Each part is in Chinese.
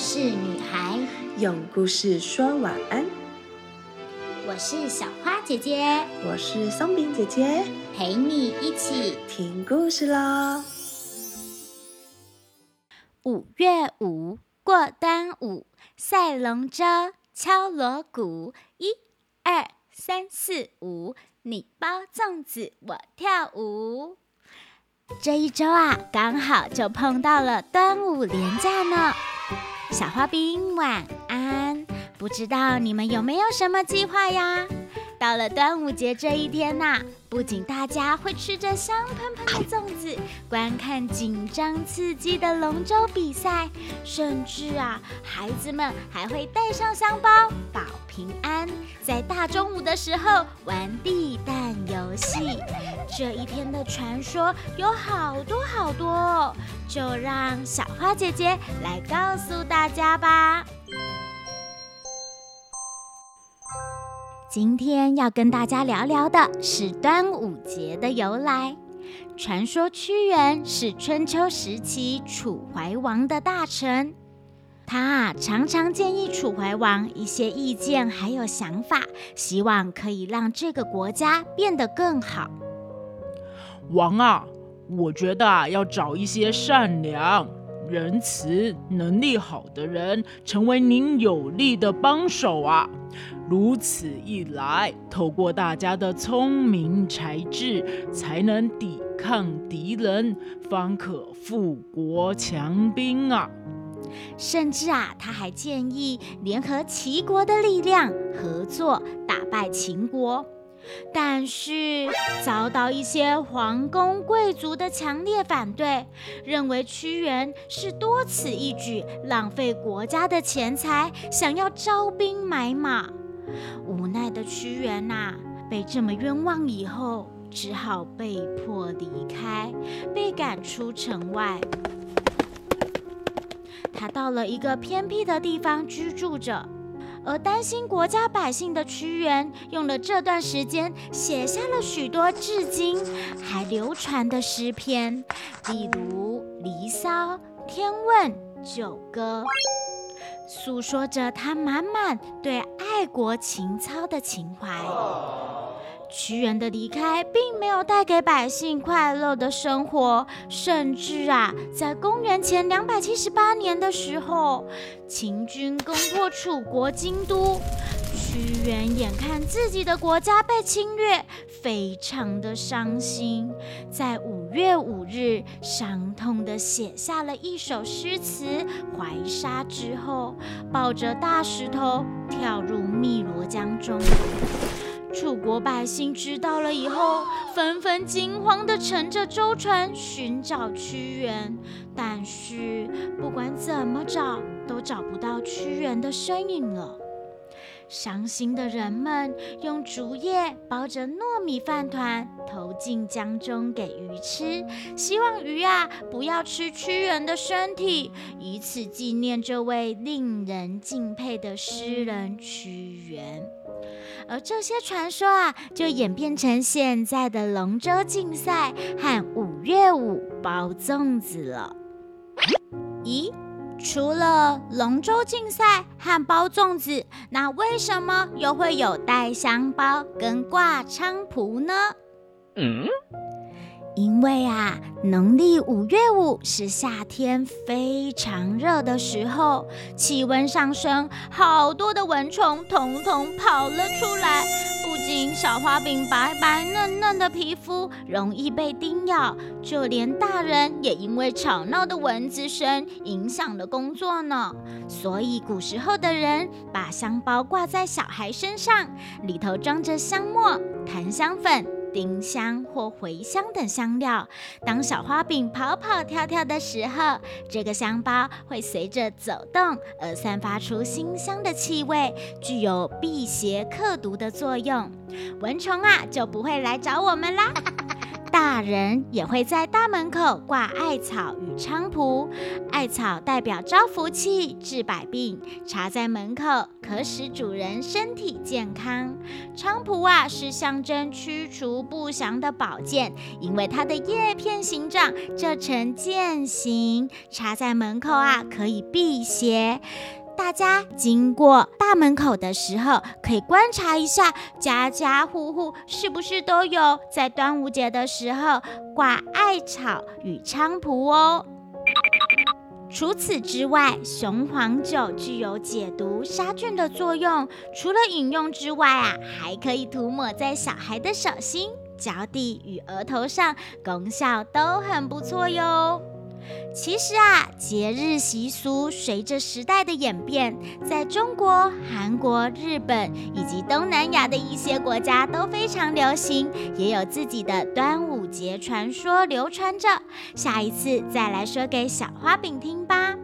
事女孩，用故事说晚安。我是小花姐姐，我是松饼姐姐，陪你一起听故事喽。五月五过端午，赛龙舟，敲锣鼓，一、二、三、四、五，你包粽子，我跳舞。这一周啊，刚好就碰到了端午连假呢。小花兵晚安，不知道你们有没有什么计划呀？到了端午节这一天呐，不仅大家会吃着香喷喷的粽子，观看紧张刺激的龙舟比赛，甚至啊，孩子们还会带上香包保平安，在大中午的时候玩地弹游戏。这一天的传说有好多好多哦，就让小花姐姐来告诉大家吧。今天要跟大家聊聊的是端午节的由来。传说屈原是春秋时期楚怀王的大臣，他啊常常建议楚怀王一些意见还有想法，希望可以让这个国家变得更好。王啊，我觉得啊要找一些善良、仁慈、能力好的人，成为您有力的帮手啊。如此一来，透过大家的聪明才智，才能抵抗敌人，方可富国强兵啊！甚至啊，他还建议联合齐国的力量，合作打败秦国。但是遭到一些皇宫贵族的强烈反对，认为屈原是多此一举，浪费国家的钱财，想要招兵买马。无奈的屈原呐，被这么冤枉以后，只好被迫离开，被赶出城外。他到了一个偏僻的地方居住着，而担心国家百姓的屈原，用了这段时间写下了许多至今还流传的诗篇，例如《离骚》《天问》《九歌》。诉说着他满满对爱国情操的情怀。屈原的离开并没有带给百姓快乐的生活，甚至啊，在公元前两百七十八年的时候，秦军攻破楚国京都。屈原眼看自己的国家被侵略，非常的伤心，在五月五日伤痛的写下了一首诗词《怀沙》之后，抱着大石头跳入汨罗江中。楚国百姓知道了以后，纷纷惊慌的乘着舟船寻找屈原，但是不管怎么找，都找不到屈原的身影了。伤心的人们用竹叶包着糯米饭团投进江中给鱼吃，希望鱼啊不要吃屈原的身体，以此纪念这位令人敬佩的诗人屈原。而这些传说啊，就演变成现在的龙舟竞赛和五月五包粽子了。咦？除了龙舟竞赛和包粽子，那为什么又会有带香包跟挂菖蒲呢？嗯，因为啊，农历五月五是夏天非常热的时候，气温上升，好多的蚊虫统统跑了出来。不仅小花饼白白嫩嫩的皮肤容易被叮咬，就连大人也因为吵闹的蚊子声影响了工作呢。所以古时候的人把香包挂在小孩身上，里头装着香末、檀香粉。丁香或茴香等香料，当小花饼跑跑跳跳的时候，这个香包会随着走动而散发出馨香的气味，具有辟邪克毒的作用，蚊虫啊就不会来找我们啦。大人也会在大门口挂艾草与菖蒲。艾草代表招福气、治百病，插在门口可使主人身体健康。菖蒲啊，是象征驱除不祥的宝剑，因为它的叶片形状就呈剑形，插在门口啊，可以辟邪。大家经过大门口的时候，可以观察一下，家家户户是不是都有在端午节的时候挂艾草与菖蒲哦。除此之外，雄黄酒具有解毒杀菌的作用，除了饮用之外啊，还可以涂抹在小孩的手心、脚底与额头上，功效都很不错哟。其实啊，节日习俗随着时代的演变，在中国、韩国、日本以及东南亚的一些国家都非常流行，也有自己的端午节传说流传着。下一次再来说给小花饼听吧。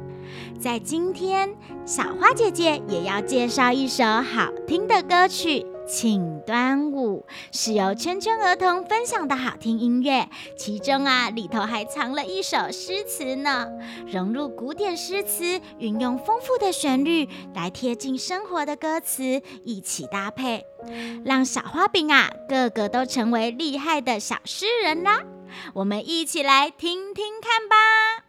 在今天，小花姐姐也要介绍一首好听的歌曲。请端午是由圈圈儿童分享的好听音乐，其中啊里头还藏了一首诗词呢，融入古典诗词，运用丰富的旋律来贴近生活的歌词一起搭配，让小花饼啊个个都成为厉害的小诗人啦！我们一起来听听看吧。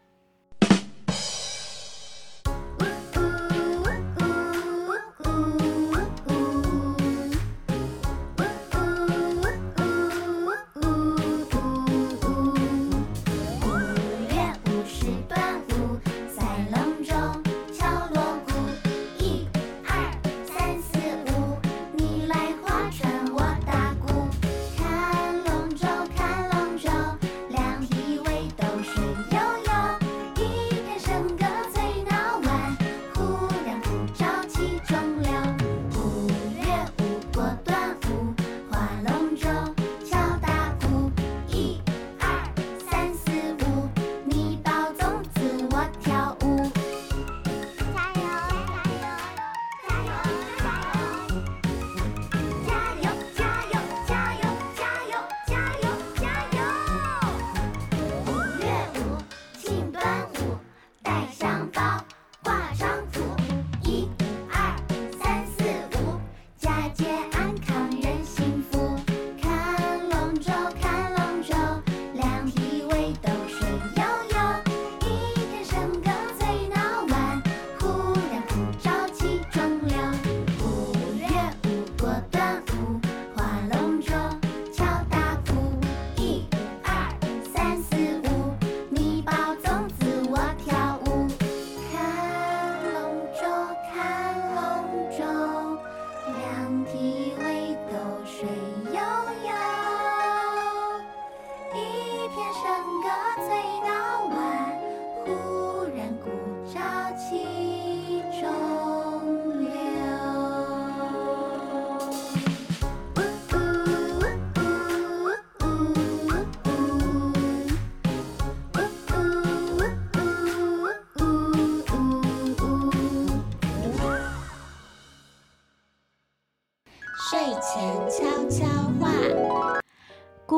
想抱。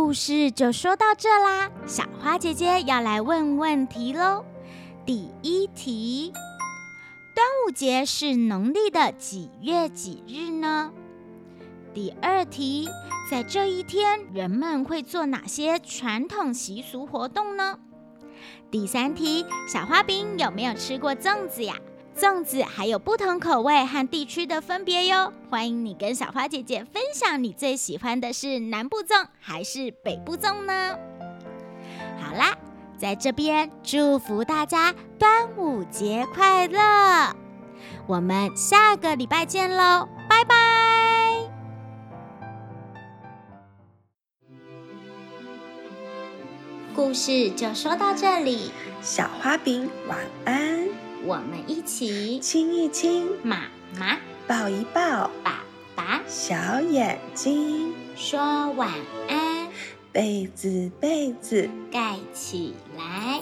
故事就说到这啦，小花姐姐要来问问题喽。第一题，端午节是农历的几月几日呢？第二题，在这一天人们会做哪些传统习俗活动呢？第三题，小花饼有没有吃过粽子呀？粽子还有不同口味和地区的分别哟，欢迎你跟小花姐姐分享你最喜欢的是南部粽还是北部粽呢？好啦，在这边祝福大家端午节快乐，我们下个礼拜见喽，拜拜。故事就说到这里，小花饼晚安。我们一起亲一亲妈妈，抱一抱爸爸，小眼睛说晚安，被子被子盖起来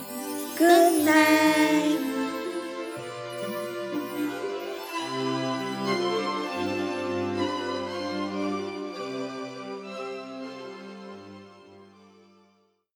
，Good night。